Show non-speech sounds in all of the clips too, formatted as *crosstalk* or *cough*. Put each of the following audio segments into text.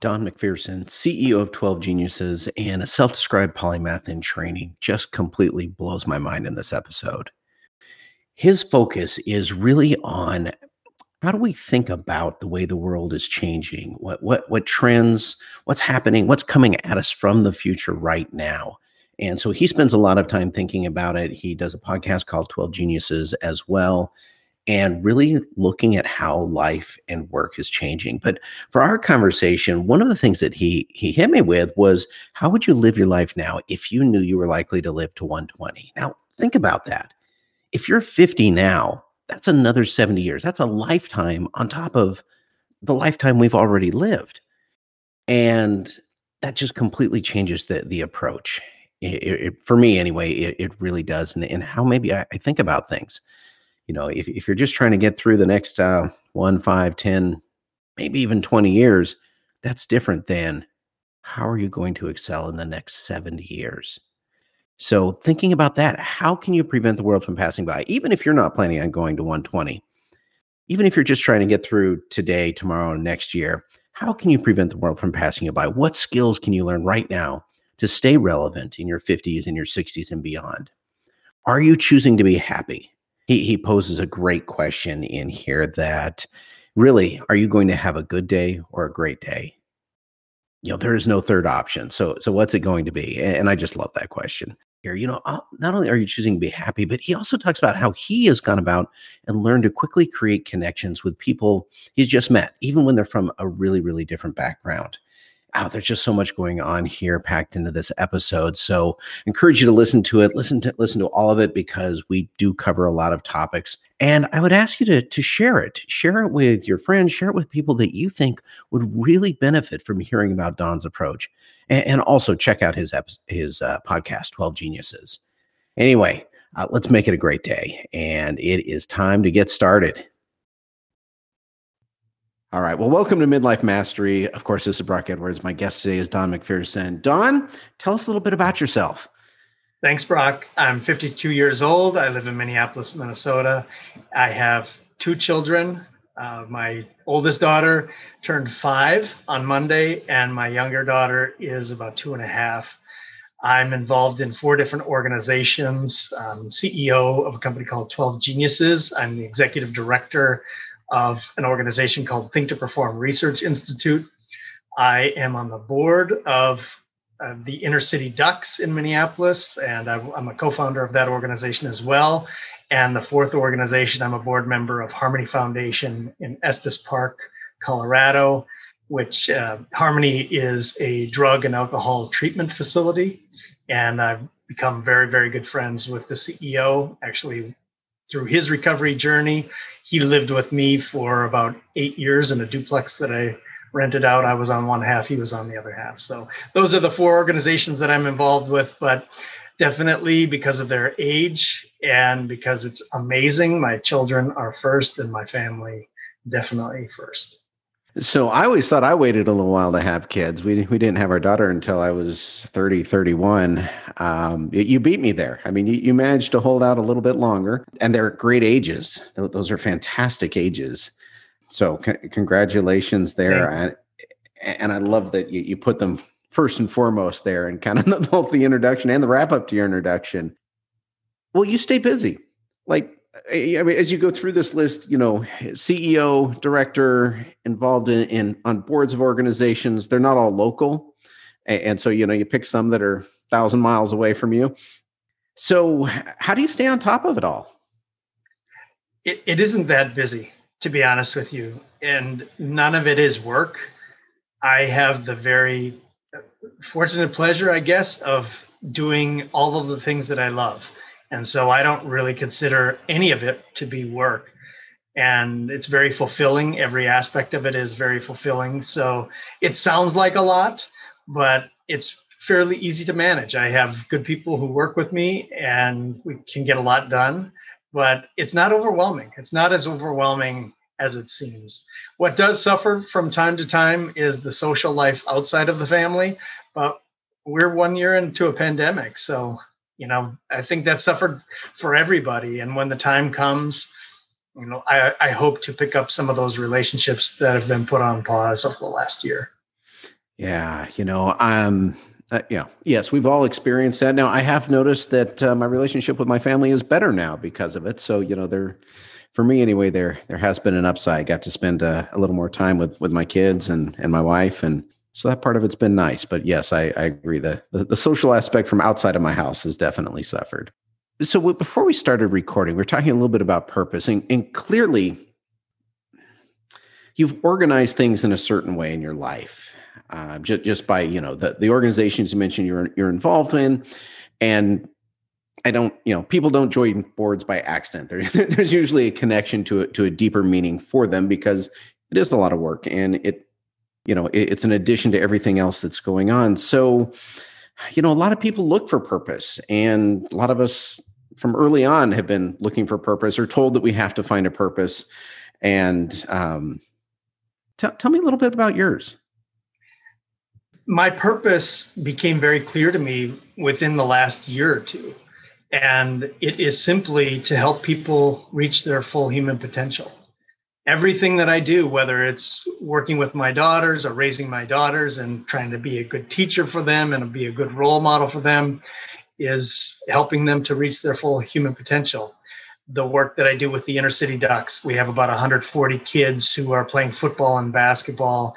Don McPherson, CEO of 12 Geniuses and a self described polymath in training, just completely blows my mind in this episode. His focus is really on how do we think about the way the world is changing? What, what, what trends, what's happening, what's coming at us from the future right now? And so he spends a lot of time thinking about it. He does a podcast called 12 Geniuses as well and really looking at how life and work is changing. But for our conversation, one of the things that he he hit me with was how would you live your life now if you knew you were likely to live to 120? Now, think about that. If you're 50 now, that's another 70 years. That's a lifetime on top of the lifetime we've already lived. And that just completely changes the the approach. It, it, for me anyway, it, it really does. And, and how maybe I, I think about things you know, if, if you're just trying to get through the next uh, one, five, ten, maybe even 20 years, that's different than how are you going to excel in the next 70 years? So, thinking about that, how can you prevent the world from passing by, even if you're not planning on going to 120? Even if you're just trying to get through today, tomorrow, next year, how can you prevent the world from passing you by? What skills can you learn right now to stay relevant in your 50s and your 60s and beyond? Are you choosing to be happy? He, he poses a great question in here that really, are you going to have a good day or a great day? You know, there is no third option. So, so what's it going to be? And I just love that question here. You know, uh, not only are you choosing to be happy, but he also talks about how he has gone about and learned to quickly create connections with people he's just met, even when they're from a really, really different background there's just so much going on here packed into this episode. So encourage you to listen to it, listen to listen to all of it because we do cover a lot of topics. And I would ask you to, to share it. Share it with your friends, share it with people that you think would really benefit from hearing about Don's approach. And, and also check out his his uh, podcast, 12 Geniuses. Anyway, uh, let's make it a great day. And it is time to get started. All right. Well, welcome to Midlife Mastery. Of course, this is Brock Edwards. My guest today is Don McPherson. Don, tell us a little bit about yourself. Thanks, Brock. I'm 52 years old. I live in Minneapolis, Minnesota. I have two children. Uh, my oldest daughter turned five on Monday, and my younger daughter is about two and a half. I'm involved in four different organizations. I'm CEO of a company called 12 Geniuses. I'm the executive director of an organization called Think to Perform Research Institute. I am on the board of uh, the Inner City Ducks in Minneapolis, and I'm a co founder of that organization as well. And the fourth organization, I'm a board member of Harmony Foundation in Estes Park, Colorado, which uh, Harmony is a drug and alcohol treatment facility. And I've become very, very good friends with the CEO. Actually, through his recovery journey. He lived with me for about eight years in a duplex that I rented out. I was on one half, he was on the other half. So those are the four organizations that I'm involved with, but definitely because of their age and because it's amazing. My children are first and my family definitely first. So I always thought I waited a little while to have kids. We we didn't have our daughter until I was 30, 31. Um, you, beat me there. I mean, you, you, managed to hold out a little bit longer, and they're great ages. Those are fantastic ages. So c- congratulations there. And, and I love that you, you put them first and foremost there and kind of *laughs* both the introduction and the wrap up to your introduction. Well, you stay busy. Like I mean, as you go through this list, you know, CEO, director, involved in, in on boards of organizations, they're not all local, and, so you know, you pick some that are thousand miles away from you. So, how do you stay on top of it all? It, it isn't that busy, to be honest with you, and none of it is work. I have the very fortunate pleasure, I guess, of doing all of the things that I love and so I don't really consider any of it to be work. And it's very fulfilling. Every aspect of it is very fulfilling. So it sounds like a lot, but it's fairly easy to manage. I have good people who work with me and we can get a lot done, but it's not overwhelming. It's not as overwhelming as it seems. What does suffer from time to time is the social life outside of the family, but we're one year into a pandemic. So you know i think that suffered for everybody and when the time comes you know I, I hope to pick up some of those relationships that have been put on pause over the last year Yeah, you know, um, uh, yeah, yes, we've all experienced that. Now, I have noticed that uh, my relationship with my family is better now because of it. So, you know, there, for me anyway, there there has been an upside. I got to spend uh, a little more time with with my kids and and my wife, and so that part of it's been nice. But yes, I, I agree. The, the the social aspect from outside of my house has definitely suffered. So before we started recording, we are talking a little bit about purpose, and, and clearly, you've organized things in a certain way in your life uh, just, just by you know the, the organizations you mentioned you're you're involved in and I don't, you know, people don't join boards by accident. There, *laughs* there's usually a connection to it to a deeper meaning for them because it is a lot of work and it, you know, it, it's an addition to everything else that's going on. So, you know, a lot of people look for purpose, and a lot of us from early on have been looking for purpose or told that we have to find a purpose. And um, t- tell me a little bit about yours my purpose became very clear to me within the last year or two. And it is simply to help people reach their full human potential. Everything that I do, whether it's working with my daughters or raising my daughters and trying to be a good teacher for them and be a good role model for them, is helping them to reach their full human potential. The work that I do with the inner city Ducks, we have about 140 kids who are playing football and basketball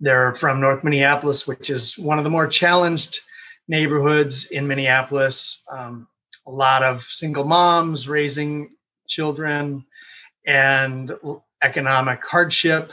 they're from North Minneapolis, which is one of the more challenged neighborhoods in Minneapolis. Um, a lot of single moms raising children and economic hardship,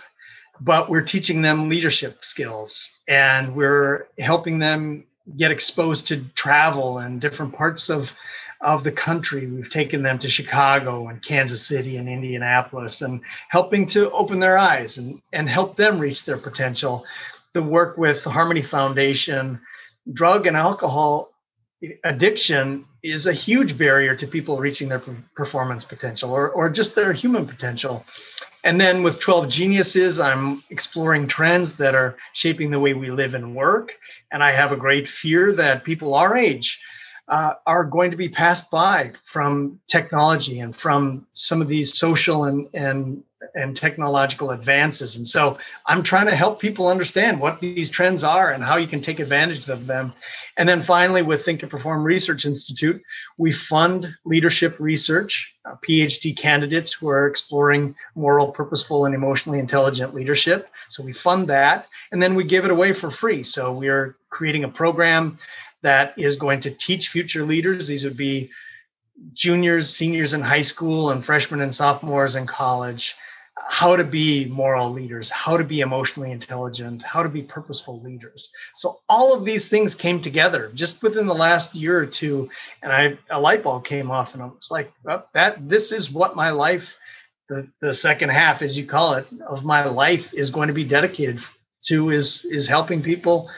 but we're teaching them leadership skills and we're helping them get exposed to travel and different parts of of the country. We've taken them to Chicago and Kansas City and Indianapolis and helping to open their eyes and, and help them reach their potential. The work with the Harmony Foundation, drug and alcohol addiction is a huge barrier to people reaching their performance potential or, or just their human potential. And then with 12 Geniuses, I'm exploring trends that are shaping the way we live and work. And I have a great fear that people our age uh, are going to be passed by from technology and from some of these social and and and technological advances. And so I'm trying to help people understand what these trends are and how you can take advantage of them. And then finally, with Think and Perform Research Institute, we fund leadership research, uh, PhD candidates who are exploring moral, purposeful, and emotionally intelligent leadership. So we fund that. And then we give it away for free. So we are creating a program that is going to teach future leaders. These would be juniors, seniors in high school, and freshmen and sophomores in college how to be moral leaders, how to be emotionally intelligent, how to be purposeful leaders. So all of these things came together just within the last year or two, and I a light bulb came off, and I was like, oh, "That this is what my life, the the second half, as you call it, of my life is going to be dedicated to is is helping people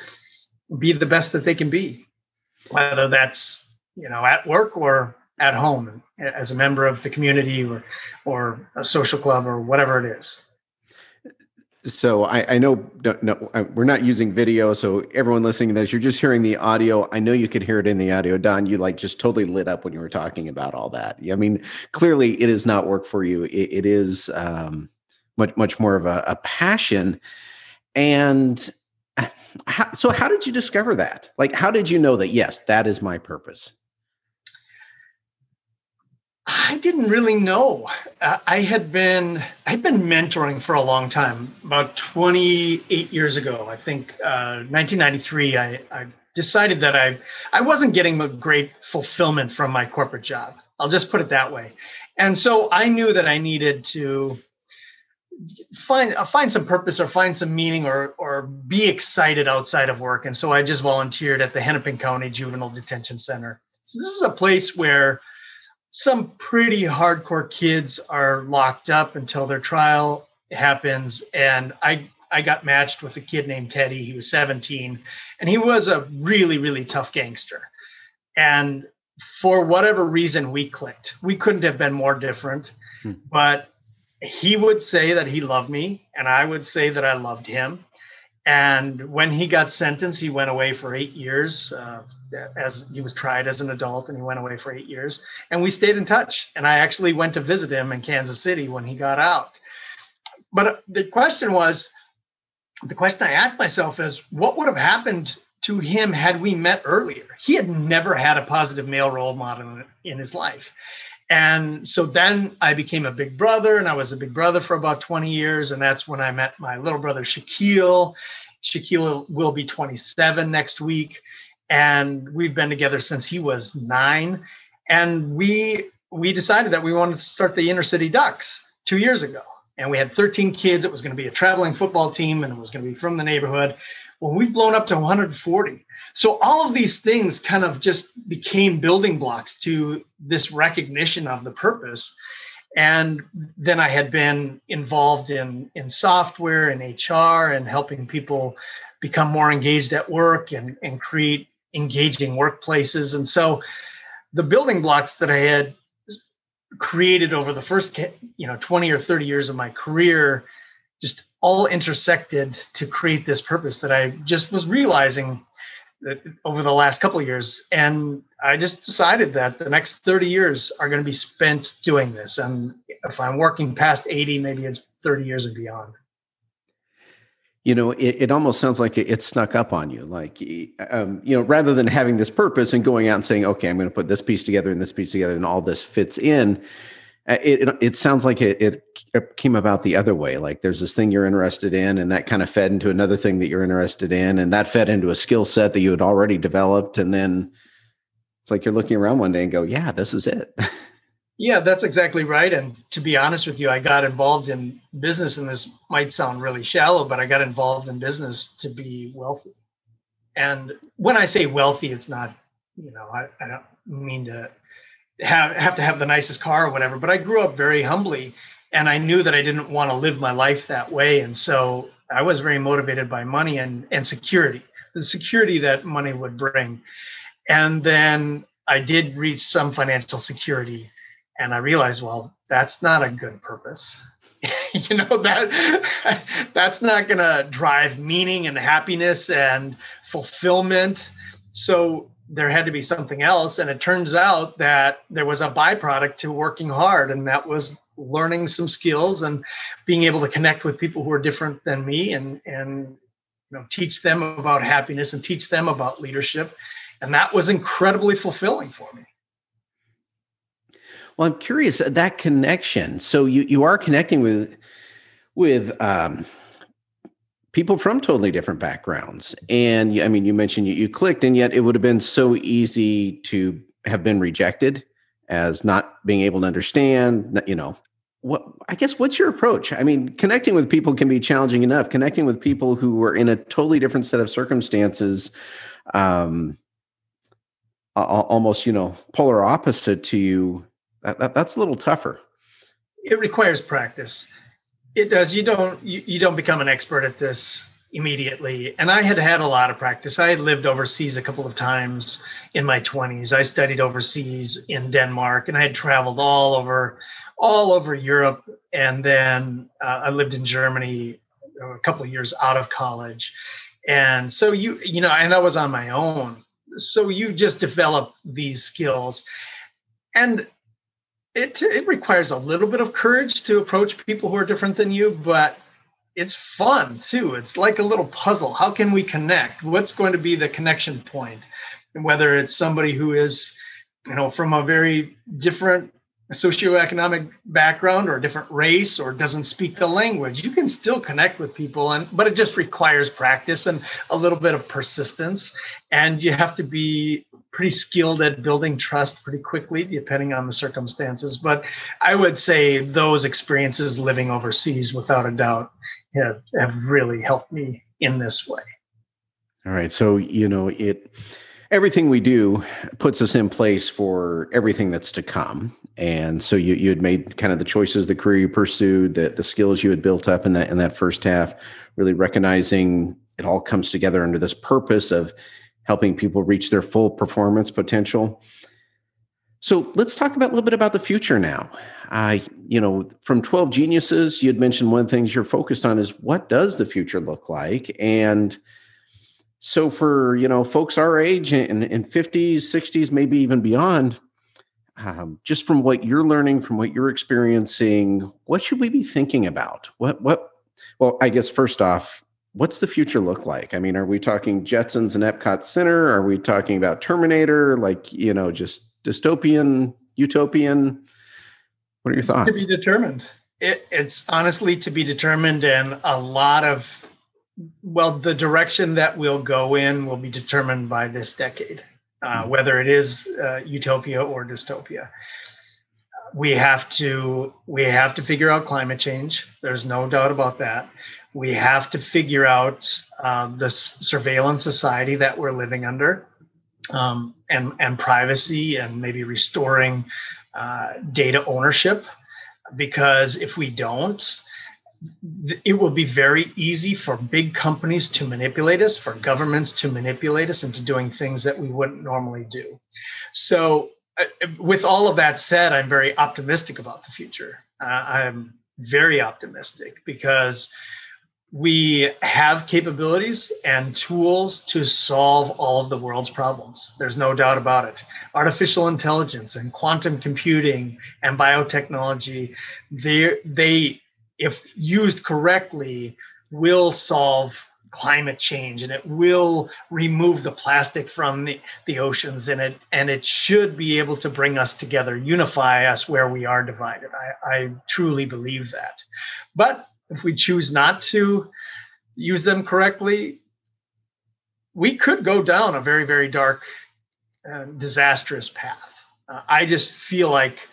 be the best that they can be." whether that's you know at work or at home as a member of the community or or a social club or whatever it is so I, I know no, no, we're not using video, so everyone listening to this, you're just hearing the audio. I know you could hear it in the audio. Don, you like just totally lit up when you were talking about all that. I mean, clearly it is not work for you. it, it is um, much much more of a, a passion, and how, so how did you discover that? Like, how did you know that, yes, that is my purpose? I didn't really know. I had been I had been mentoring for a long time. About 28 years ago, I think, uh, 1993. I, I decided that I I wasn't getting a great fulfillment from my corporate job. I'll just put it that way. And so I knew that I needed to find uh, find some purpose or find some meaning or or be excited outside of work. And so I just volunteered at the Hennepin County Juvenile Detention Center. So this is a place where some pretty hardcore kids are locked up until their trial happens. And I I got matched with a kid named Teddy. He was 17, and he was a really really tough gangster. And for whatever reason, we clicked. We couldn't have been more different, hmm. but he would say that he loved me, and I would say that I loved him. And when he got sentenced, he went away for eight years. Uh, as he was tried as an adult, and he went away for eight years. And we stayed in touch. And I actually went to visit him in Kansas City when he got out. But the question was, the question I asked myself is what would have happened to him had we met earlier? He had never had a positive male role model in his life. And so then I became a big brother, and I was a big brother for about 20 years. And that's when I met my little brother, Shaquille. Shaquille will be 27 next week. And we've been together since he was nine. And we we decided that we wanted to start the inner city ducks two years ago and we had 13 kids. It was going to be a traveling football team and it was going to be from the neighborhood. Well, we've blown up to 140. So all of these things kind of just became building blocks to this recognition of the purpose. And then I had been involved in, in software and HR and helping people become more engaged at work and, and create engaging workplaces. And so the building blocks that I had created over the first you know 20 or 30 years of my career just all intersected to create this purpose that I just was realizing over the last couple of years. And I just decided that the next 30 years are going to be spent doing this. And if I'm working past 80 maybe it's 30 years and beyond. You know it, it almost sounds like it, it, snuck up on you like um, you know rather than having this purpose and going out and saying okay i'm going to put this piece together and this piece together and all this fits in Uh, it, it, it sounds like it, it came about the other way like there's this thing you're interested in and that kind of fed into another thing that you're interested in and that fed into a skill set that you had already developed and then it's like you're looking around one day and go yeah this is it *laughs* Yeah, that's exactly right. And to be honest with you, I got involved in business, and this might sound really shallow, but I got involved in business to be wealthy. And when I say wealthy, it's not, you know, I, I don't mean to have have to have the nicest car or whatever, but I grew up very humbly and I knew that I didn't want to live my life that way. And so I was very motivated by money and, and security, the security that money would bring. And then I did reach some financial security and i realized well that's not a good purpose *laughs* you know that *laughs* that's not going to drive meaning and happiness and fulfillment so there had to be something else. And it turns out that there was a byproduct to working hard and that was learning some skills and being able to connect with people who are different than me and and you know teach them about happiness and teach them about leadership. And that was incredibly fulfilling for me. Well, I'm curious that connection. So you you are connecting with with um, people from totally different backgrounds, and I mean, you mentioned you, you clicked, and yet it would have been so easy to have been rejected as not being able to understand. You know, what I guess what's your approach? I mean, connecting with people can be challenging enough. Connecting with people who are in a totally different set of circumstances. Um, almost you know polar opposite to you that, that, that's a little tougher. It requires practice. It does. You don't you, you don't become an expert at this immediately. And I had had a lot of practice. I had lived overseas a couple of times in my 20s. I studied overseas in Denmark and I had traveled all over all over Europe and then uh, I lived in Germany a couple of years out of college. And so you you know and I was on my own. So you just develop these skills. And it it requires a little bit of courage to approach people who are different than you, but it's fun too. It's like a little puzzle. How can we connect? What's going to be the connection point? And whether it's somebody who is, you know, from a very different socioeconomic background or a different race or doesn't speak the language you can still connect with people and but it just requires practice and a little bit of persistence and you have to be pretty skilled at building trust pretty quickly depending on the circumstances. But i would say those experiences living overseas without a doubt have, have really helped me in this way. All right. So you know it everything we do puts us in place for everything that's to come. And so you you had made kind of the choices, the career you pursued, the the skills you had built up in that in that first half, really recognizing it all comes together under this purpose of helping people reach their full performance potential. So let's talk about a little bit about the future now. I, uh, you know, from 12 geniuses, you had mentioned one of the things you're focused on is what does the future look like? And so for, you know, folks our age and in 50s, 60s, maybe even beyond, um, just from what you're learning, from what you're experiencing, what should we be thinking about? What what? Well, I guess first off, what's the future look like? I mean, are we talking Jetsons and Epcot Center? Are we talking about Terminator? Like, you know, just dystopian, utopian? What are your thoughts? To be determined. It, it's honestly to be determined, and a lot of, well, the direction that we'll go in will be determined by this decade, uh, mm-hmm. whether it is uh, utopia or dystopia. We have to we have to figure out climate change. There's no doubt about that we have to figure out uh, the surveillance society that we're living under um, and, and privacy and maybe restoring uh, data ownership. Because if we don't, it will be very easy for big companies to manipulate us, for governments to manipulate us into doing things that we wouldn't normally do. So, uh, with all of that said, I'm very optimistic about the future. Uh, I'm very optimistic because we have capabilities and tools to solve all of the world's problems. There's no doubt about it. Artificial intelligence and quantum computing and biotechnology, they, they if used correctly, will solve climate change and it will remove the plastic from the, the oceans and it and it should be able to bring us together unify us where we are divided i, I truly believe that but if we choose not to use them correctly, we could go down a very, very dark, uh, disastrous path. Uh, I just feel like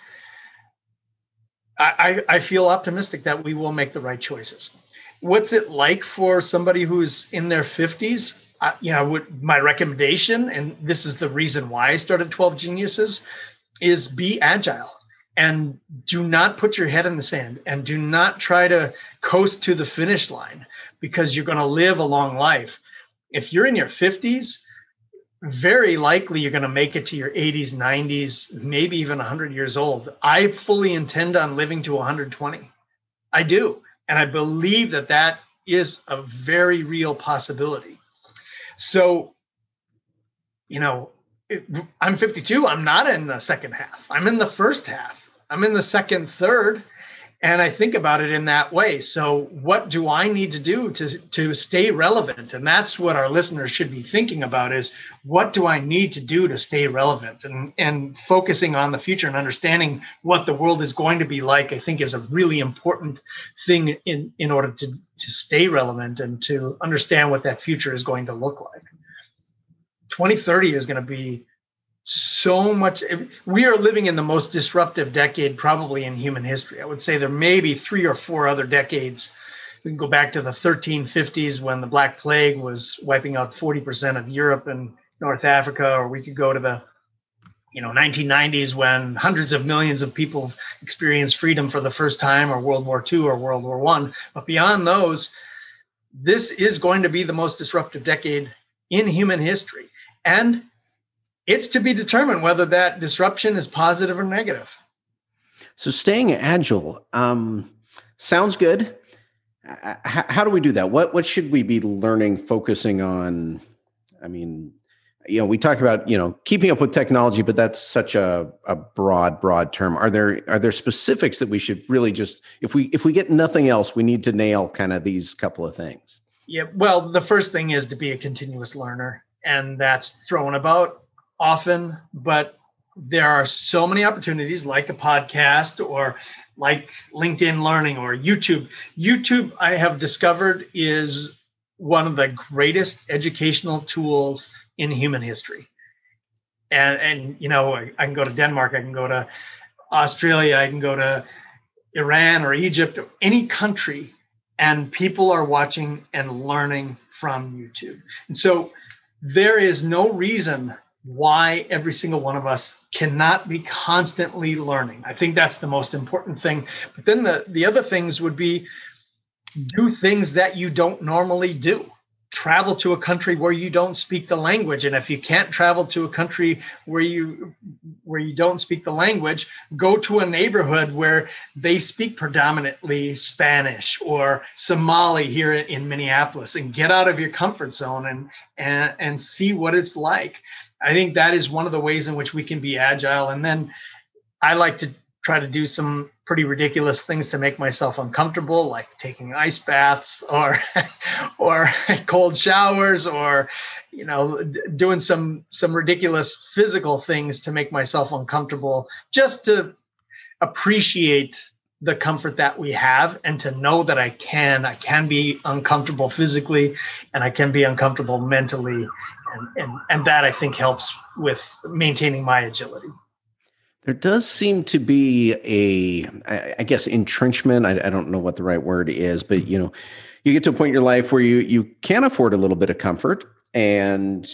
I, I feel optimistic that we will make the right choices. What's it like for somebody who's in their 50s? Uh, you know, my recommendation, and this is the reason why I started 12 Geniuses, is be agile and do not put your head in the sand and do not try to coast to the finish line because you're going to live a long life. If you're in your 50s, very likely you're going to make it to your 80s, 90s, maybe even 100 years old. I fully intend on living to 120. I do. And I believe that that is a very real possibility. So, you know, I'm 52. I'm not in the second half. I'm in the first half I'm in the second, third, and I think about it in that way. So, what do I need to do to to stay relevant? And that's what our listeners should be thinking about: is what do I need to do to stay relevant? And and focusing on the future and understanding what the world is going to be like, I think, is a really important thing in in order to to stay relevant and to understand what that future is going to look like. 2030 is going to be so much we are living in the most disruptive decade probably in human history. I would say there may be three or four other decades. We can go back to the 1350s when the black plague was wiping out 40% of europe and north africa or we could go to the you know 1990s when hundreds of millions of people experienced freedom for the first time or world war ii or world war one. But beyond those this is going to be the most disruptive decade in human history. And it's to be determined whether that disruption is positive or negative. So staying agile um, sounds good. How, how do we do that? What what should we be learning, focusing on? I mean, you know, we talk about you know keeping up with technology, but that's such a, a broad broad term. Are there are there specifics that we should really just if we if we get nothing else, we need to nail kind of these couple of things. Yeah, well, the first thing is to be a continuous learner, and that's thrown about often, but there are so many opportunities like a podcast or like LinkedIn Learning or YouTube. YouTube, I have discovered, is one of the greatest educational tools in human history. And, and you know, I, I can go to Denmark, I can go to Australia, I can go to Iran or Egypt, or any country, and people are watching and learning from YouTube. And so there is no reason why every single one of us cannot be constantly learning. I think that's the most important thing. But then the, the other things would be do things that you don't normally do. Travel to a country where you don't speak the language. And if you can't travel to a country where you where you don't speak the language, go to a neighborhood where they speak predominantly Spanish or Somali here in Minneapolis and get out of your comfort zone and and, and see what it's like I think that is one of the ways in which we can be agile. And then I like to try to do some pretty ridiculous things to make myself uncomfortable, like taking ice baths or *laughs* or *laughs* cold showers or you know doing some some ridiculous physical things to make myself uncomfortable just to appreciate the comfort that we have and to know that I can I can be uncomfortable physically and I can be uncomfortable mentally and and, and that I think helps with maintaining my agility. There does seem to be a, I guess, entrenchment. I, I, don't know what the right word is, but you know, you get to a point in your life where you you can afford a little bit of comfort, and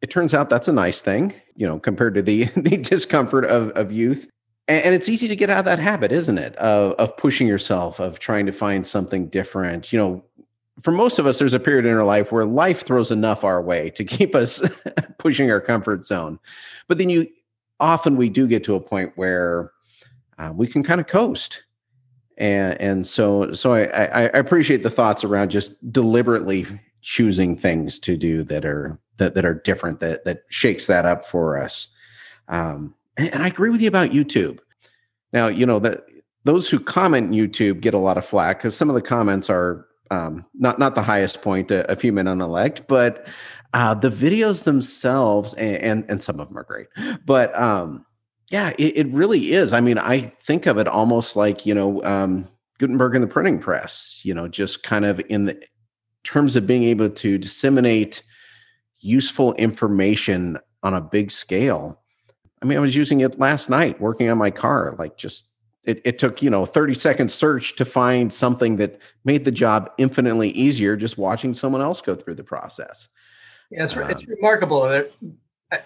it turns out that's a nice thing, you know, compared to the *laughs* the discomfort of of youth. And, and it's easy to get out of that habit, isn't it? Of of pushing yourself, of trying to find something different. You know, for most of us, there's a period in our life where life throws enough our way to keep us *laughs* pushing our comfort zone. But then you often we do get to a point where uh, we can kind of coast. And and so so I, I, appreciate the thoughts around just deliberately choosing things to do that are that that are different that that shakes that up for us. Um, and, and i agree with you about youtube. Now you know that those who comment youtube get a lot of flack because some of the comments are um, not not the highest point a, a few men on elect but uh, the videos themselves, and, and, and some of them are great, but um, yeah, it, it, really is. I mean, I think of it almost like you know um, Gutenberg and the printing press. You know, just kind of in the terms of being able to disseminate useful information on a big scale. I mean, I was using it last night working on my car, like just it, it, took you know 30 second search to find something that made the job infinitely easier just watching someone else go through the process yeah, it's, um, it's remarkable. That,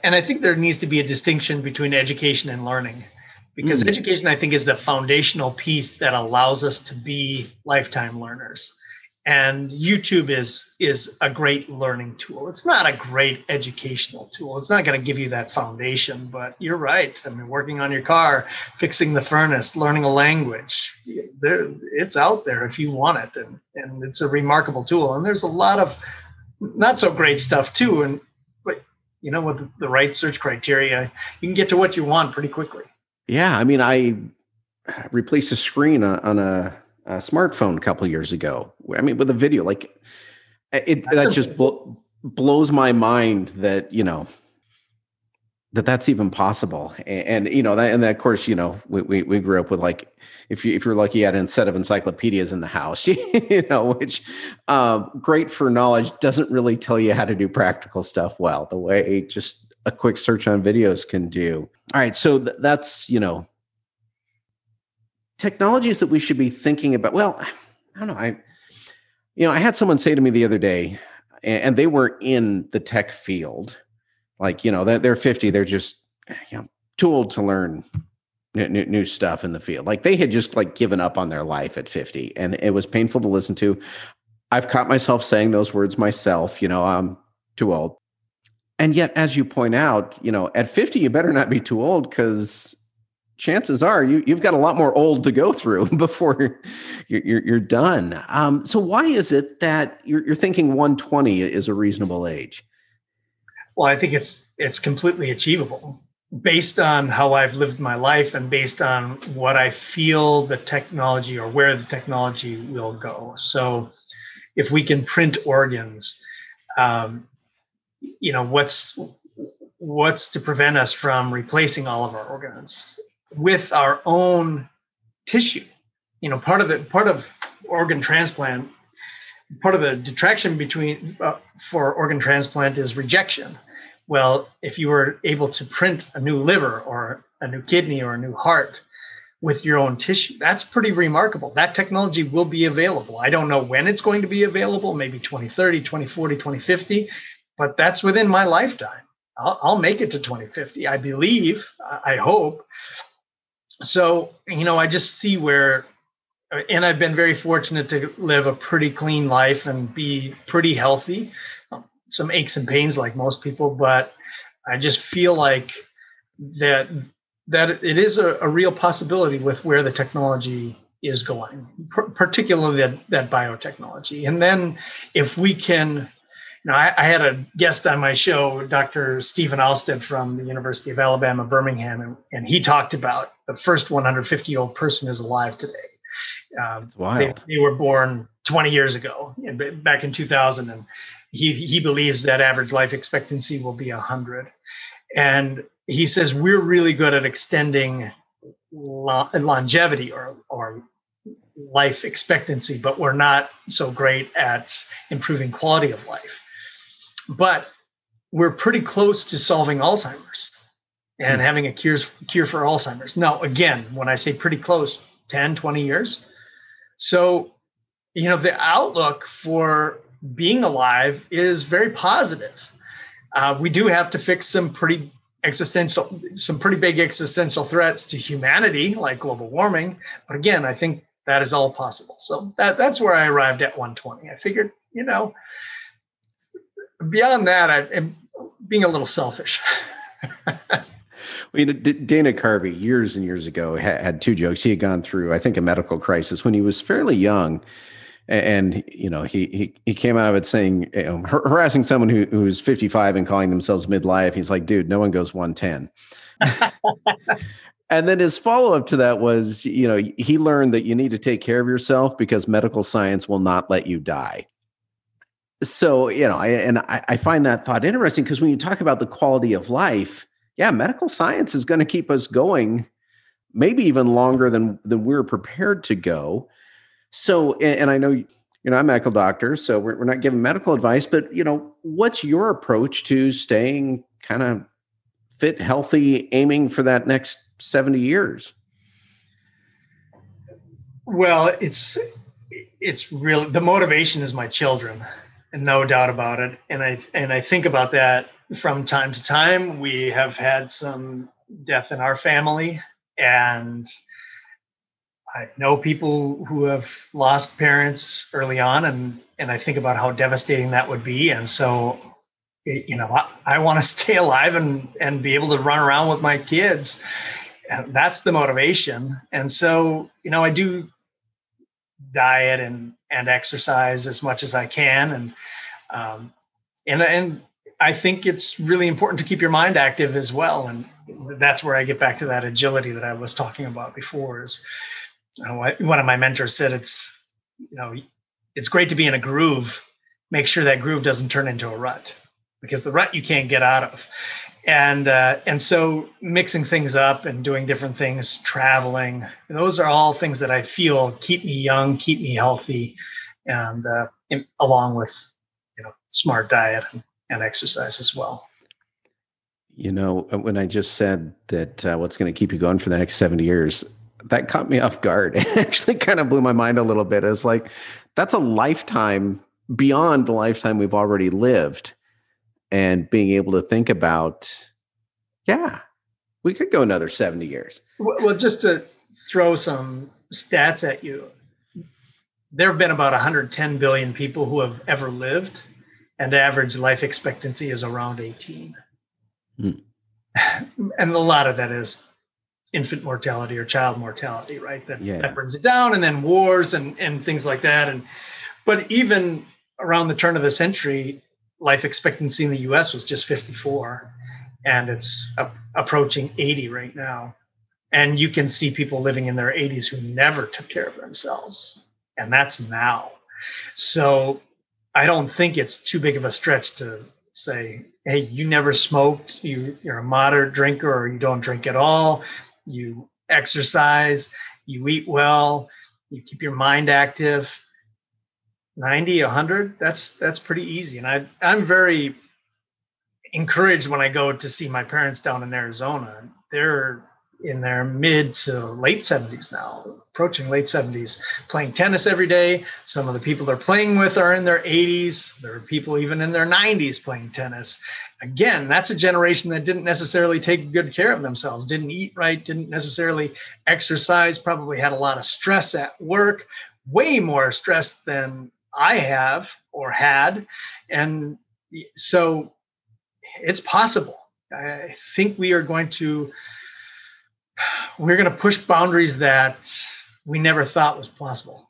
and I think there needs to be a distinction between education and learning because mm. education, I think, is the foundational piece that allows us to be lifetime learners. And YouTube is is a great learning tool. It's not a great educational tool. It's not going to give you that foundation, but you're right. I mean, working on your car, fixing the furnace, learning a language, there it's out there if you want it, and and it's a remarkable tool. And there's a lot of not so great stuff too. And but you know, with the right search criteria, you can get to what you want pretty quickly. Yeah, I mean, I replaced a screen on a, a smartphone a couple years ago. I mean, with a video, like it That's that just bl- blows my mind that you know that that's even possible and, and, you know that and that, of course you know we, we, we grew up with like if you if you're lucky you had a set of encyclopedias in the house *laughs* you know which um, great for knowledge doesn't really tell you how to do practical stuff well the way just a quick search on videos can do all right so th- that's you know technologies that we should be thinking about well i don't know i you know i had someone say to me the other day and they were in the tech field like you know they're, 50 they're just you know too old to learn new, new, stuff in the field. Like they had just like given up on their life at 50 and it was painful to listen to. I've caught myself saying those words myself you know i'm too old. And yet as you point out you know at 50 you better not be too old because chances are you, you've got a lot more old to go through *laughs* before you're, you're, you're done. Um, so why is it that you're, you're thinking 120 is a reasonable age? Well, I think it's it's completely achievable based on how I've lived my life and based on what I feel the technology or where the technology will go. So, if we can print organs, um, you know, what's what's to prevent us from replacing all of our organs with our own tissue? You know, part of the part of organ transplant, part of the detraction between uh, for organ transplant is rejection well, if you were able to print a new liver or a new kidney or a new heart with your own tissue, that's pretty remarkable. That technology will be available. I don't know when it's going to be available, maybe 2030, 2040, 2050, but that's within my lifetime. I'll, I'll make it to 2050, I believe, I hope. So, you know, I just see where and I've been very fortunate to live a pretty clean life and be pretty healthy some aches and pains like most people, but I just feel like that that it is a, a real possibility with where the technology is going, particularly that, that biotechnology. And then if we can you know, I, I, had a guest on my show, Dr. Steven Austad from the University of Alabama, Birmingham, and, and he talked about the first 150 year old person is alive today. Um. They, they, were born 20 years ago, back in 2000, and he he believes that average life expectancy will be 100. And he says we're really good at extending longevity or or life expectancy, but we're not so great at improving quality of life. But we're pretty close to solving Alzheimer's and mm-hmm. having a cure, cure for Alzheimer's. Now, again, when I say pretty close, 10, 20 years. So, you know, the outlook for being alive is very positive. Uh, we do have to fix some pretty existential, some pretty big existential threats to humanity, like global warming. But again, I think that is all possible. So that that's where I arrived at 120. I figured, you know, beyond that, I, am being a little selfish. *laughs* well, you know, Dana Carvey years and years ago had, two jokes. He had gone through, I think, a medical crisis when he was fairly young and you know he he he came out of it saying you know, harassing someone who who's 55 and calling themselves midlife he's like dude no one goes 110 *laughs* and then his follow-up to that was you know he learned that you need to take care of yourself because medical science will not let you die so you know I, and I, I find that thought interesting because when you talk about the quality of life yeah medical science is going to keep us going maybe even longer than than we're prepared to go so, and, and I know you know I'm a medical doctor, so we're, we're not giving medical advice, but you know, what's your approach to staying kind of fit, healthy, aiming for that next 70 years? Well, it's it's really the motivation is my children, no doubt about it. And I and I think about that from time to time. We have had some death in our family, and I know people who have lost parents early on, and and I think about how devastating that would be. And so, you know, I, I want to *laughs* stay alive and and be able to run around with my kids. And that's the motivation. And so, you know, I do diet and and exercise as much as I can, and um, and and I think it's really important to keep your mind active as well. And that's where I get back to that agility that I was talking about before. Is one of my mentors said it's you know it's great to be in a groove make sure that groove doesn't turn into a rut because the rut you can't get out of and uh, and so mixing things up and doing different things traveling those are all things that i feel keep me young keep me healthy and uh, in, along with you know smart diet and, and exercise as well you know when i just said that uh, what's going to keep you going for the next 70 years that caught me *laughs* off guard. It actually kind of blew my mind a little bit. It's like that's a lifetime beyond the lifetime we've already lived, and being able to think about, yeah, we could go another seventy years. Well, just to throw some stats at you, there have been about 110 billion people who have ever lived, and average life expectancy is around 18. Hmm. *sighs* And a lot of that is infant mortality or child mortality, right? That yeah. that brings it down, and then wars and and things like that. And but even around the turn of the century, life expectancy in the U.S. was just 54, and it's a, approaching 80 right now. And you can see people living in their 80s who never took care of themselves, and that's now. So I don't think it's too big of a stretch to say, hey, you never smoked, you, you're a moderate drinker, or you don't drink at all you exercise, you eat well, you keep your mind active. 90, 100, that's that's pretty easy. And I I'm very encouraged when I go to see my parents down in Arizona. They're in their mid to late 70s now, approaching late 70s, playing tennis every day. Some of the people they're playing with are in their 80s. There are people even in their 90s playing tennis. Again, that's a generation that didn't necessarily take good care of themselves, didn't eat right, didn't necessarily exercise, probably had a lot of stress at work, way more stress than I have or had. And so it's possible. I think we are going to we're going to push boundaries that we never thought was possible.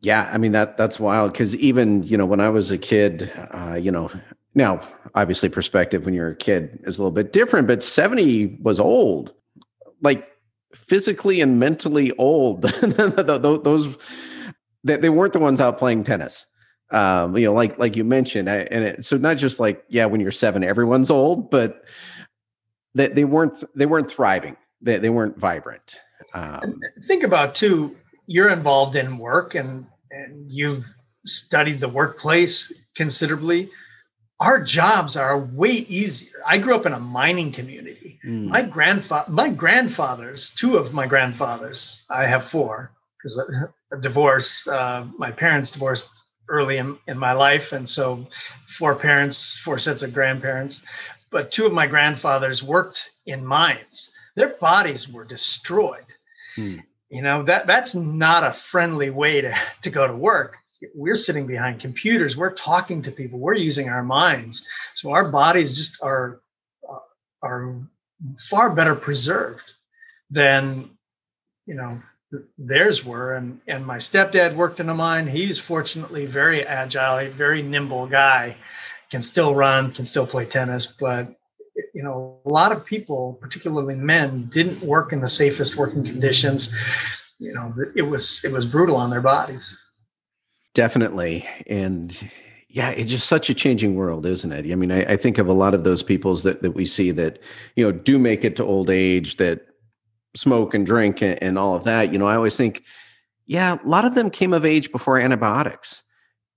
Yeah, I mean that that's wild because even you know when I was a kid, uh, you know, now obviously perspective when you're a kid is a little bit different, but 70 was old, like physically and mentally old. *laughs* Those they weren't the ones out playing tennis. Um, you know, like like you mentioned, and it, so not just like yeah, when you're seven, everyone's old, but that they, they weren't they weren't thriving. They they weren't vibrant. Um, think about too. You're involved in work, and and you've studied the workplace considerably. Our jobs are way easier. I grew up in a mining community. Mm. My grandfather, my grandfathers, two of my grandfathers, I have four because divorce. Uh, my parents divorced early in, in my life, and so four parents, four sets of grandparents. But two of my grandfathers worked in mines. Their bodies were destroyed. Hmm. You know that that's not a friendly way to to go to work. We're sitting behind computers. We're talking to people. We're using our minds. So our bodies just are are far better preserved than you know theirs were. And and my stepdad worked in a mine. He's fortunately very agile, a very nimble guy, can still run, can still play tennis, but you know a lot of people particularly men didn't work in the safest working conditions you know it was it was brutal on their bodies definitely and yeah it's just such a changing world isn't it i mean i, I think of a lot of those peoples that, that we see that you know do make it to old age that smoke and drink and, and all of that, you know, I always think, yeah, a lot of them came of age before antibiotics.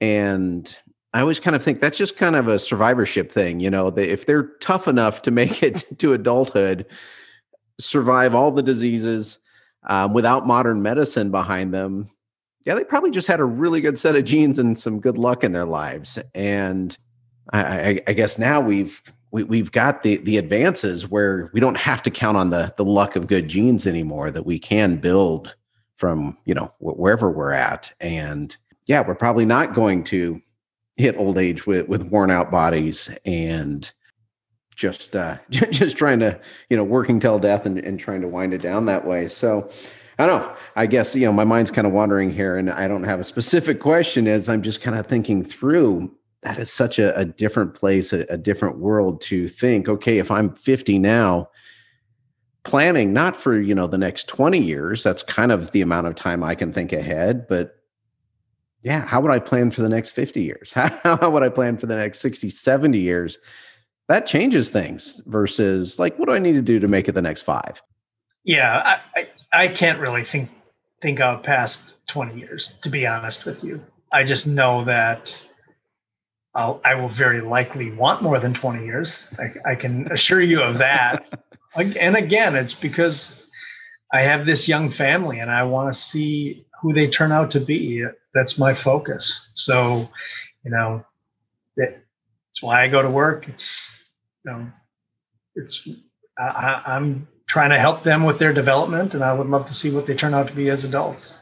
And I always kind of think that's just kind of a survivorship thing. You know, if they're tough enough to make it *laughs* to adulthood, survive all the diseases um, without modern medicine behind them, yeah, they probably just had a really good set of genes and some good luck in their lives. And I, I, I guess now we've we, we've got the the advances where we don't have to count on the the luck of good genes anymore that we can build from you know wherever we're at and yeah we're probably not going to hit old age with with worn out bodies and just uh *laughs* just trying to you know working till death and, and trying to wind it down that way so I don't know. I guess you know my mind's kind of wandering here, and I don't have a specific question. As I'm just kind of thinking through that is such a, a different place, a, a different world to think, okay, if I'm 50 now, planning not for, you know, the next 20 years, that's kind of the amount of time I can think ahead, but yeah, how would I plan for the next 50 years? *laughs* How, how would I plan for the next 60, 70 years? That changes things versus like, what do I need to do to make it the next five? Yeah, I, I, I can't really think think out past 20 years, to be honest with you. I just know that I'll, I will very likely want more than 20 years. I, I can assure you of that. *laughs* and again, it's because I have this young family and I want to see who they turn out to be. That's my focus. So, you know, that's why I go to work. It's, you know, it's, I, I'm trying to help them with their development and I would love to see what they turn out to be as adults.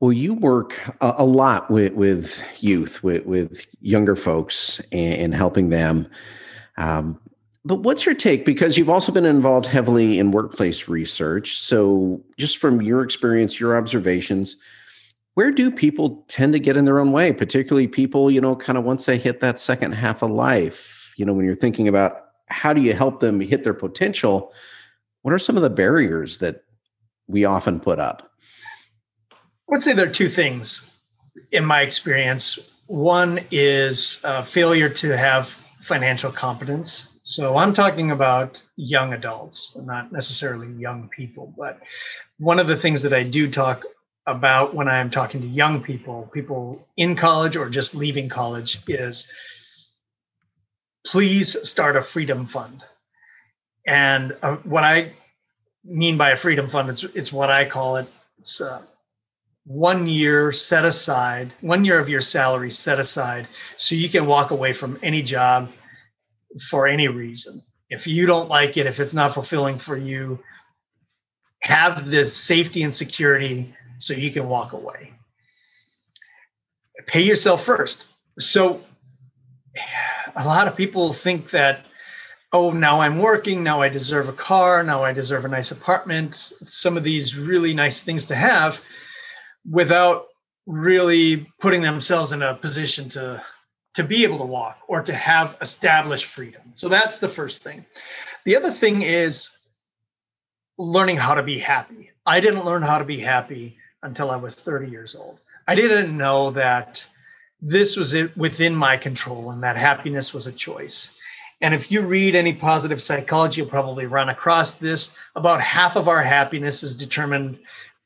Well, you work a, lot with, with youth, with, with younger folks, and, and helping them. Um, but what's your take? Because you've also been involved heavily in workplace research. So, just from your experience, your observations, where do people tend to get in their own way, particularly people, you know, kind of once they hit that second half of life? You know, when you're thinking about how do you help them hit their potential, what are some of the barriers that we often put up? I would say there are two things in my experience. One is uh, failure to have financial competence. So I'm talking about young adults, not necessarily young people. But one of the things that I do talk about when I'm talking to young people, people in college or just leaving college, is please start a freedom fund. And uh, what I mean by a freedom fund, it's, it's what I call it. It's uh, one year set aside, one year of your salary set aside, so you can walk away from any job for any reason. If you don't like it, if it's not fulfilling for you, have the safety and security so you can walk away. Pay yourself first. So, a lot of people think that, oh, now I'm working, now I deserve a car, now I deserve a nice apartment, some of these really nice things to have without really putting themselves in a position to to be able to walk or to have established freedom. So that's the first thing. The other thing is learning how to be happy. I didn't learn how to be happy until I was 30 years old. I didn't know that this was it within my control and that happiness was a choice. And if you read any positive psychology, you'll probably run across this. About half of our happiness is determined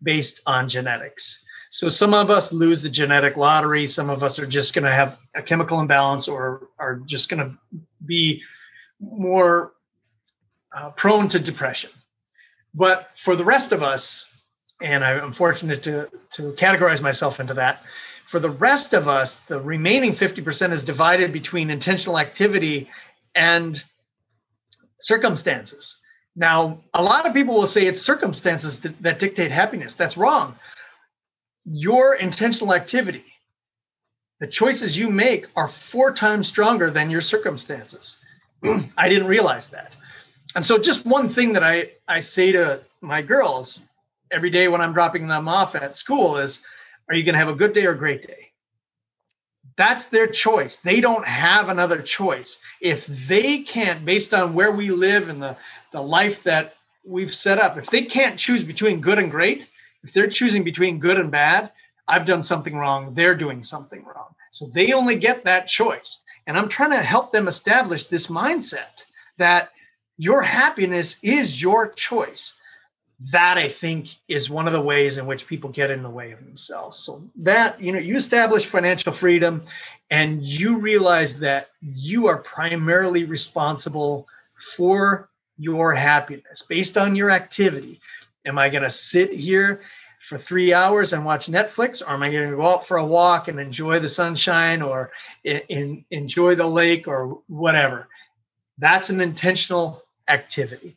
based on genetics. So some of us lose the genetic lottery. Some of us are just going to have a chemical imbalance or are just going to be more uh, prone to depression. But for the rest of us, and I'm fortunate to, to categorize myself into that, for the rest of us, the remaining 50% is divided between intentional activity and circumstances. Now, a lot of people will say it's circumstances that, that dictate happiness. That's wrong your intentional activity, the choices you make are four times stronger than your circumstances. *clears throat* I didn't realize that. And so just one thing that I, I say to my girls every day when I'm dropping them off at school is, are you going to have a good day or a great day? That's their choice. They don't have another choice. If they can't, based on where we live and the, the life that we've set up, if they can't choose between good and great, if they're choosing between good and bad, I've done something wrong, they're doing something wrong. So they only get that choice. And I'm trying to help them establish this mindset that your happiness is your choice. That I think is one of the ways in which people get in the way of themselves. So that, you know, you establish financial freedom and you realize that you are primarily responsible for your happiness based on your activity. Am I going to sit here for three hours and watch Netflix, or am I going to go out for a walk and enjoy the sunshine or in, in, enjoy the lake or whatever? That's an intentional activity.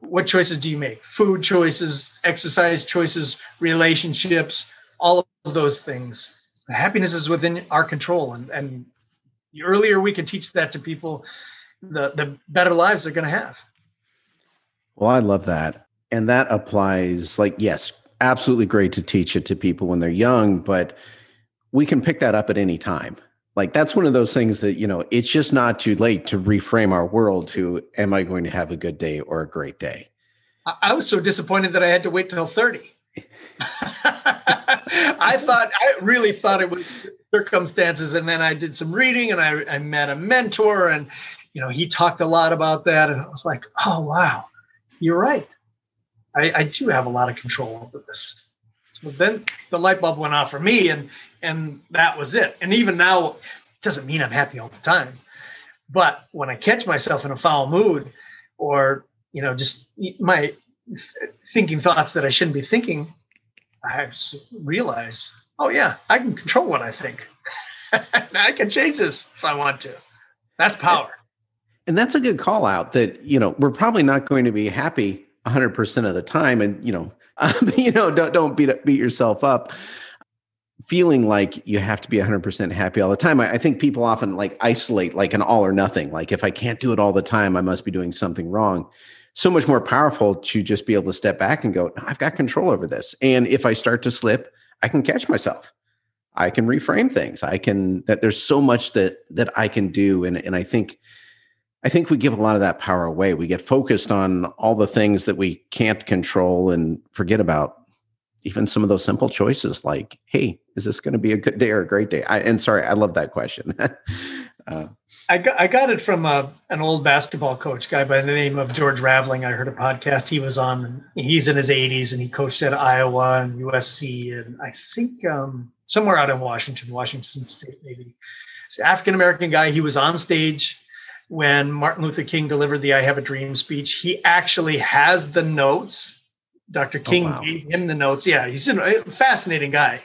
What choices do you make? Food choices, exercise choices, relationships, all of those things. Happiness is within our control, and, and the earlier we can teach that to people, the the better lives they're going to have. Well, I love that and that applies like yes absolutely great to teach it to people when they're young but we can pick that up at any time. Like that's one of those things that you know it's just not too late to reframe our world to am i going to have a good day or a great day? I was so disappointed that i had to wait till 30 *laughs* i thought i really thought it was circumstances and then i did some reading and I, I met a mentor and you know he talked a lot about that and i was like oh wow you're right I, I do have a lot of control over this. So then the light bulb went off for me, and and that was it. And even now, it doesn't mean I'm happy all the time. But when I catch myself in a foul mood, or you know, just my thinking thoughts that I shouldn't be thinking, I realize, oh yeah, I can control what I think. *laughs* I can change this if I want to. That's power. And that's a good call out that, you know, we're probably not going to be happy 100% of the time and you know um, *laughs* you know don't don't beat beat yourself up. Feeling like you have to be 100% happy all the time. I, I, think people often like isolate like an all or nothing. Like if i can't do it all the time i must be doing something wrong. So much more powerful to just be able to step back and go i've got control over this. And if i start to slip i can catch myself. I can reframe things. I can that there's so much that that i can do. And and i think I think we give a lot of that power away. We get focused on all the things that we can't control and forget about even some of those simple choices like, hey, is this going to be a good day or a great day? I, and sorry, I love that question. *laughs* uh, I, got, I got it from a, uh, an old basketball coach guy by the name of George Raveling. I heard a podcast he was on. He's in his 80s and he coached at Iowa and USC and I think um, somewhere out in Washington, Washington State, maybe. African American guy. He was on stage when Martin Luther King delivered the I Have a Dream speech. He actually has the notes. Dr. Oh, King oh, wow. gave him the notes. Yeah, he's a fascinating guy.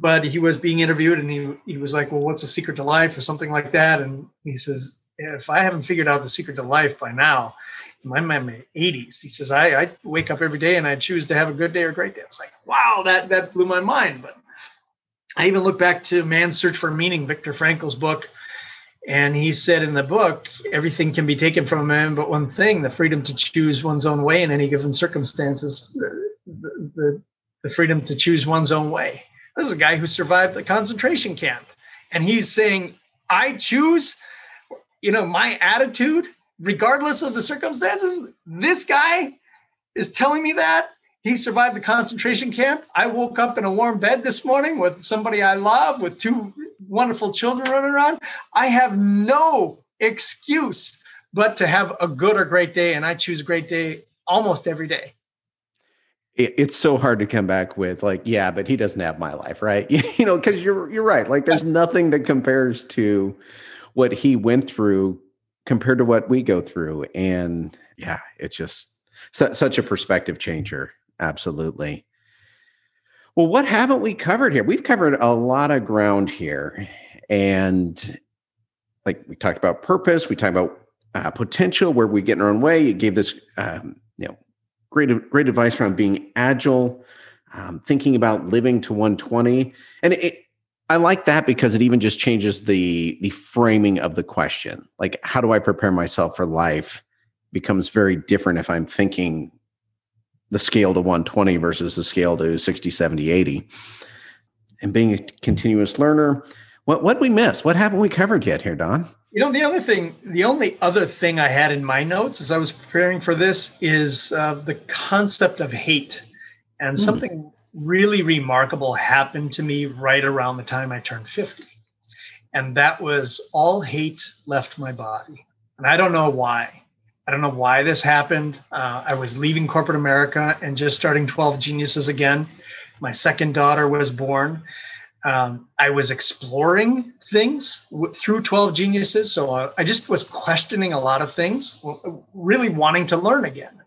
But he was being interviewed and he, he was like, Well, what's the secret to life or something like that? And he says, If I haven't figured out the secret to life by now, I'm in my 80s. He says, I, I wake up every day and I choose to have a good day or a great day. I was like, wow, that, that blew my mind. But I even look back to Man's Search for Meaning, Viktor Frankl's book, and he said in the book, everything can be taken from a man but one thing the freedom to choose one's own way in any given circumstances. The, the, the freedom to choose one's own way. This is a guy who survived the concentration camp. And he's saying, I choose, you know, my attitude, regardless of the circumstances. This guy is telling me that he survived the concentration camp. I woke up in a warm bed this morning with somebody I love, with two wonderful children running around. I have no excuse but to have a good or great day. And I choose a great day almost every day it's so hard to come back with like yeah but he doesn't have my life right *laughs* you know because you're you're right like there's nothing that compares to what he went through compared to what we go through and yeah it's just su- such a perspective changer absolutely well what haven't we covered here we've covered a lot of ground here and like we talked about purpose we talked about uh, potential where we get in our own way you gave this um, you know great great advice around being agile, um, thinking about living to 120, and it, I like that because it even just changes the the framing of the question. Like, how do I prepare myself for life? Becomes very different if I'm thinking the scale to 120 versus the scale to 60, 70, 80. And being a continuous learner, what what we miss? What haven't we covered yet here, Don? You know, the other thing, the only other thing I had in my notes as I was preparing for this is uh, the concept of hate. And mm. something really remarkable happened to me right around the time I turned 50. And that was all hate left my body. And I don't know why. I don't know why this happened. Uh, I was leaving corporate America and just starting 12 Geniuses again. My second daughter was born um, I was exploring things w- through 12 Geniuses. So uh, I just was questioning a lot of things, really wanting to learn again.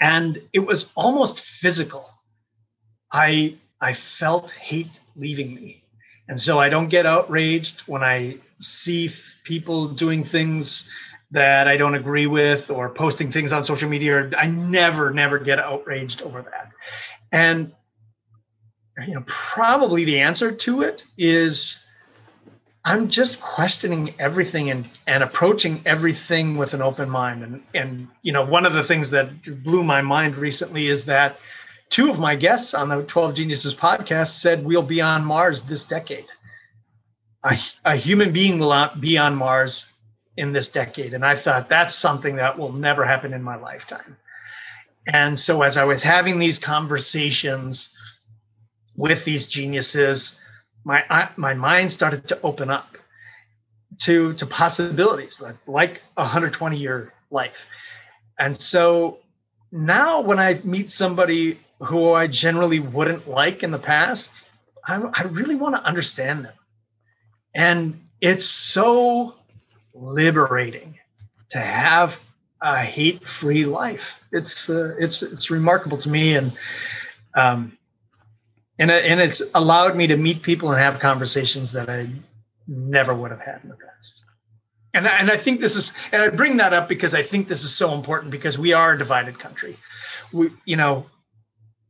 And it was almost physical. I, I felt hate leaving me. And so I don't get outraged when I see people doing things that I don't agree with or posting things on social media. I never, never get outraged over that. And you know, probably the answer to it is I'm just questioning everything and and approaching everything with an open mind. And and you know, one of the things that blew my mind recently is that two of my guests on the 12 Geniuses podcast said we'll be on Mars this decade. A, a human being will be on Mars in this decade. And I thought that's something that will never happen in my lifetime. And so as I was having these conversations with these geniuses, my my mind started to open up to to possibilities like like a 120 year life. And so now when I meet somebody who I generally wouldn't like in the past, I, I really want to understand them. And it's so liberating to have a hate-free life. It's uh, it's it's remarkable to me, and um, and and it's allowed me to meet people and have conversations that I never would have had in the past. And and I think this is and I bring that up because I think this is so important because we are a divided country. We you know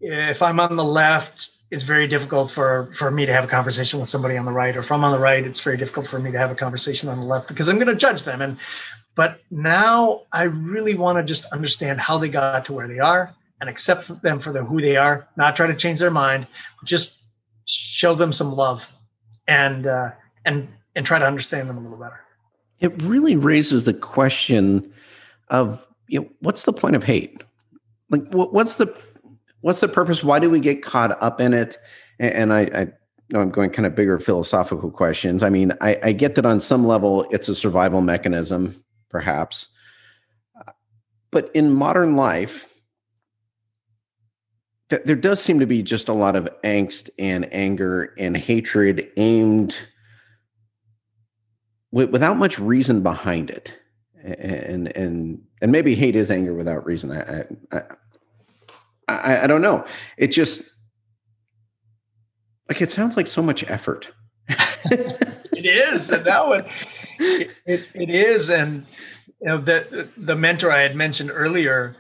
if I'm on the left, it's very difficult for for me to have a conversation with somebody on the right, or I'm on the right, it's very difficult for me to have a conversation on the left because I'm going to judge them. And but now I really want to just understand how they got to where they are and accept them for the, who they are, not try to change their mind, just show them some love and uh, and and try to understand them a little better. It really raises the question of you know what's the point of hate? Like what's the what's the purpose? Why do we get caught up in it? And, I, I know I'm going kind of bigger philosophical questions. I mean, I, I get that on some level it's a survival mechanism, perhaps. But in modern life, there does seem to be just a lot of angst and anger and hatred aimed without much reason behind it and and and maybe hate is anger without reason i i i, I don't know it just like it sounds like so much effort *laughs* it is and now it, it it is and you know the the mentor i had mentioned earlier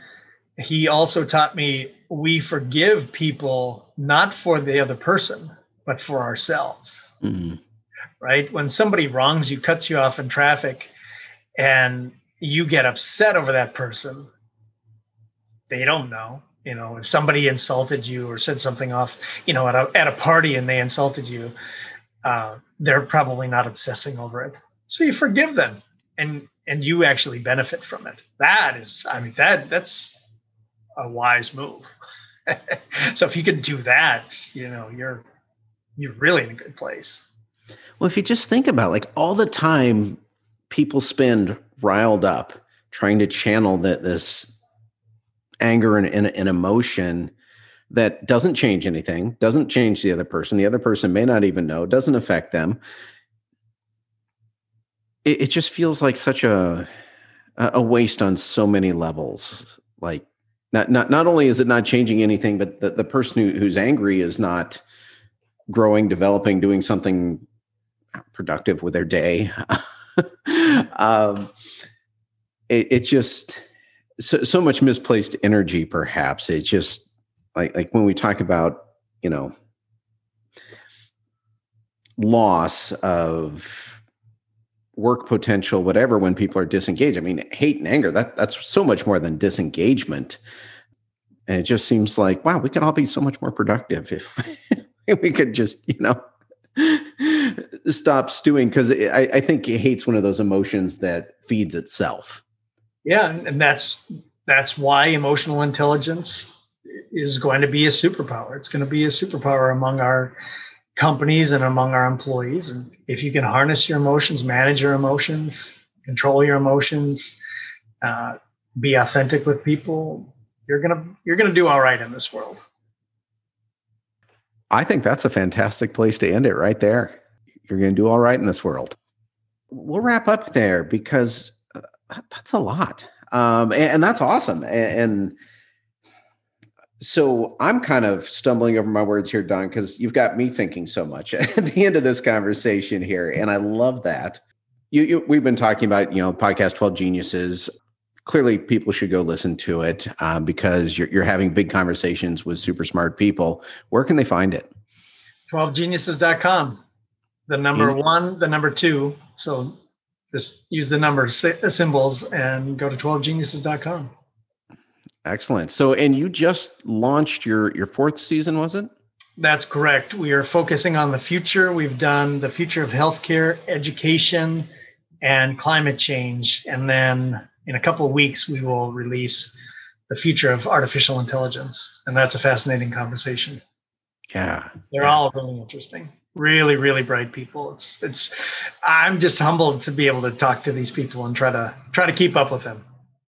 he also taught me we forgive people not for the other person, but for ourselves. Mm-hmm. Right? When somebody wrongs you, cuts you off in traffic, and you get upset over that person, they don't know. You know, if somebody insulted you or said something off, you know, at a at a party and they insulted you, uh, they're probably not obsessing over it. So you forgive them, and and you actually benefit from it. That is, I mean, that that's a wise move. *laughs* so if you can do that, you know, you're you're really in a good place. Well, if you just think about like all the time people spend riled up trying to channel that this anger and, and, and, emotion that doesn't change anything, doesn't change the other person. The other person may not even know, doesn't affect them. It, it just feels like such a a waste on so many levels. Like not not not only is it not changing anything, but the, the person who, who's angry is not growing, developing, doing something productive with their day. *laughs* um, it, it, just so, so much misplaced energy. Perhaps it's just like like when we talk about you know loss of work potential whatever when people are disengaged i mean hate and anger that that's so much more than disengagement and it just seems like wow we could all be so much more productive if *laughs* we could just you know stop stewing because I, I think hate's one of those emotions that feeds itself. Yeah, and that's that's why emotional intelligence is going to be a superpower. It's going to be a superpower among our companies and among our employees. And if you can harness your emotions, manage your emotions, control your emotions, uh, be authentic with people, you're gonna you're gonna do all right in this world. I think that's a fantastic place to end it right there. You're going to do all right in this world. We'll wrap up there because that's a lot. Um, and, and, that's awesome. And, and, so I'm kind of stumbling over my words here, Don, because you've got me thinking so much *laughs* at the end of this conversation here. And I love that. You, you, we've been talking about, you know, podcast 12 Geniuses clearly people should go listen to it um, because you're, you're having big conversations with super smart people. Where can they find it? 12geniuses.com. The number Easy. one, the number two. So just use the number symbols and go to 12geniuses.com. Excellent. So, and you just launched your your fourth season, was it? That's correct. We are focusing on the future. We've done the future of healthcare, education, and climate change, and then in a couple of weeks, we will release the future of artificial intelligence. And that's a fascinating conversation. Yeah. They're yeah. all really interesting. Really, really bright people. It's it's I'm just humbled to be able to talk to these people and try to try to keep up with them.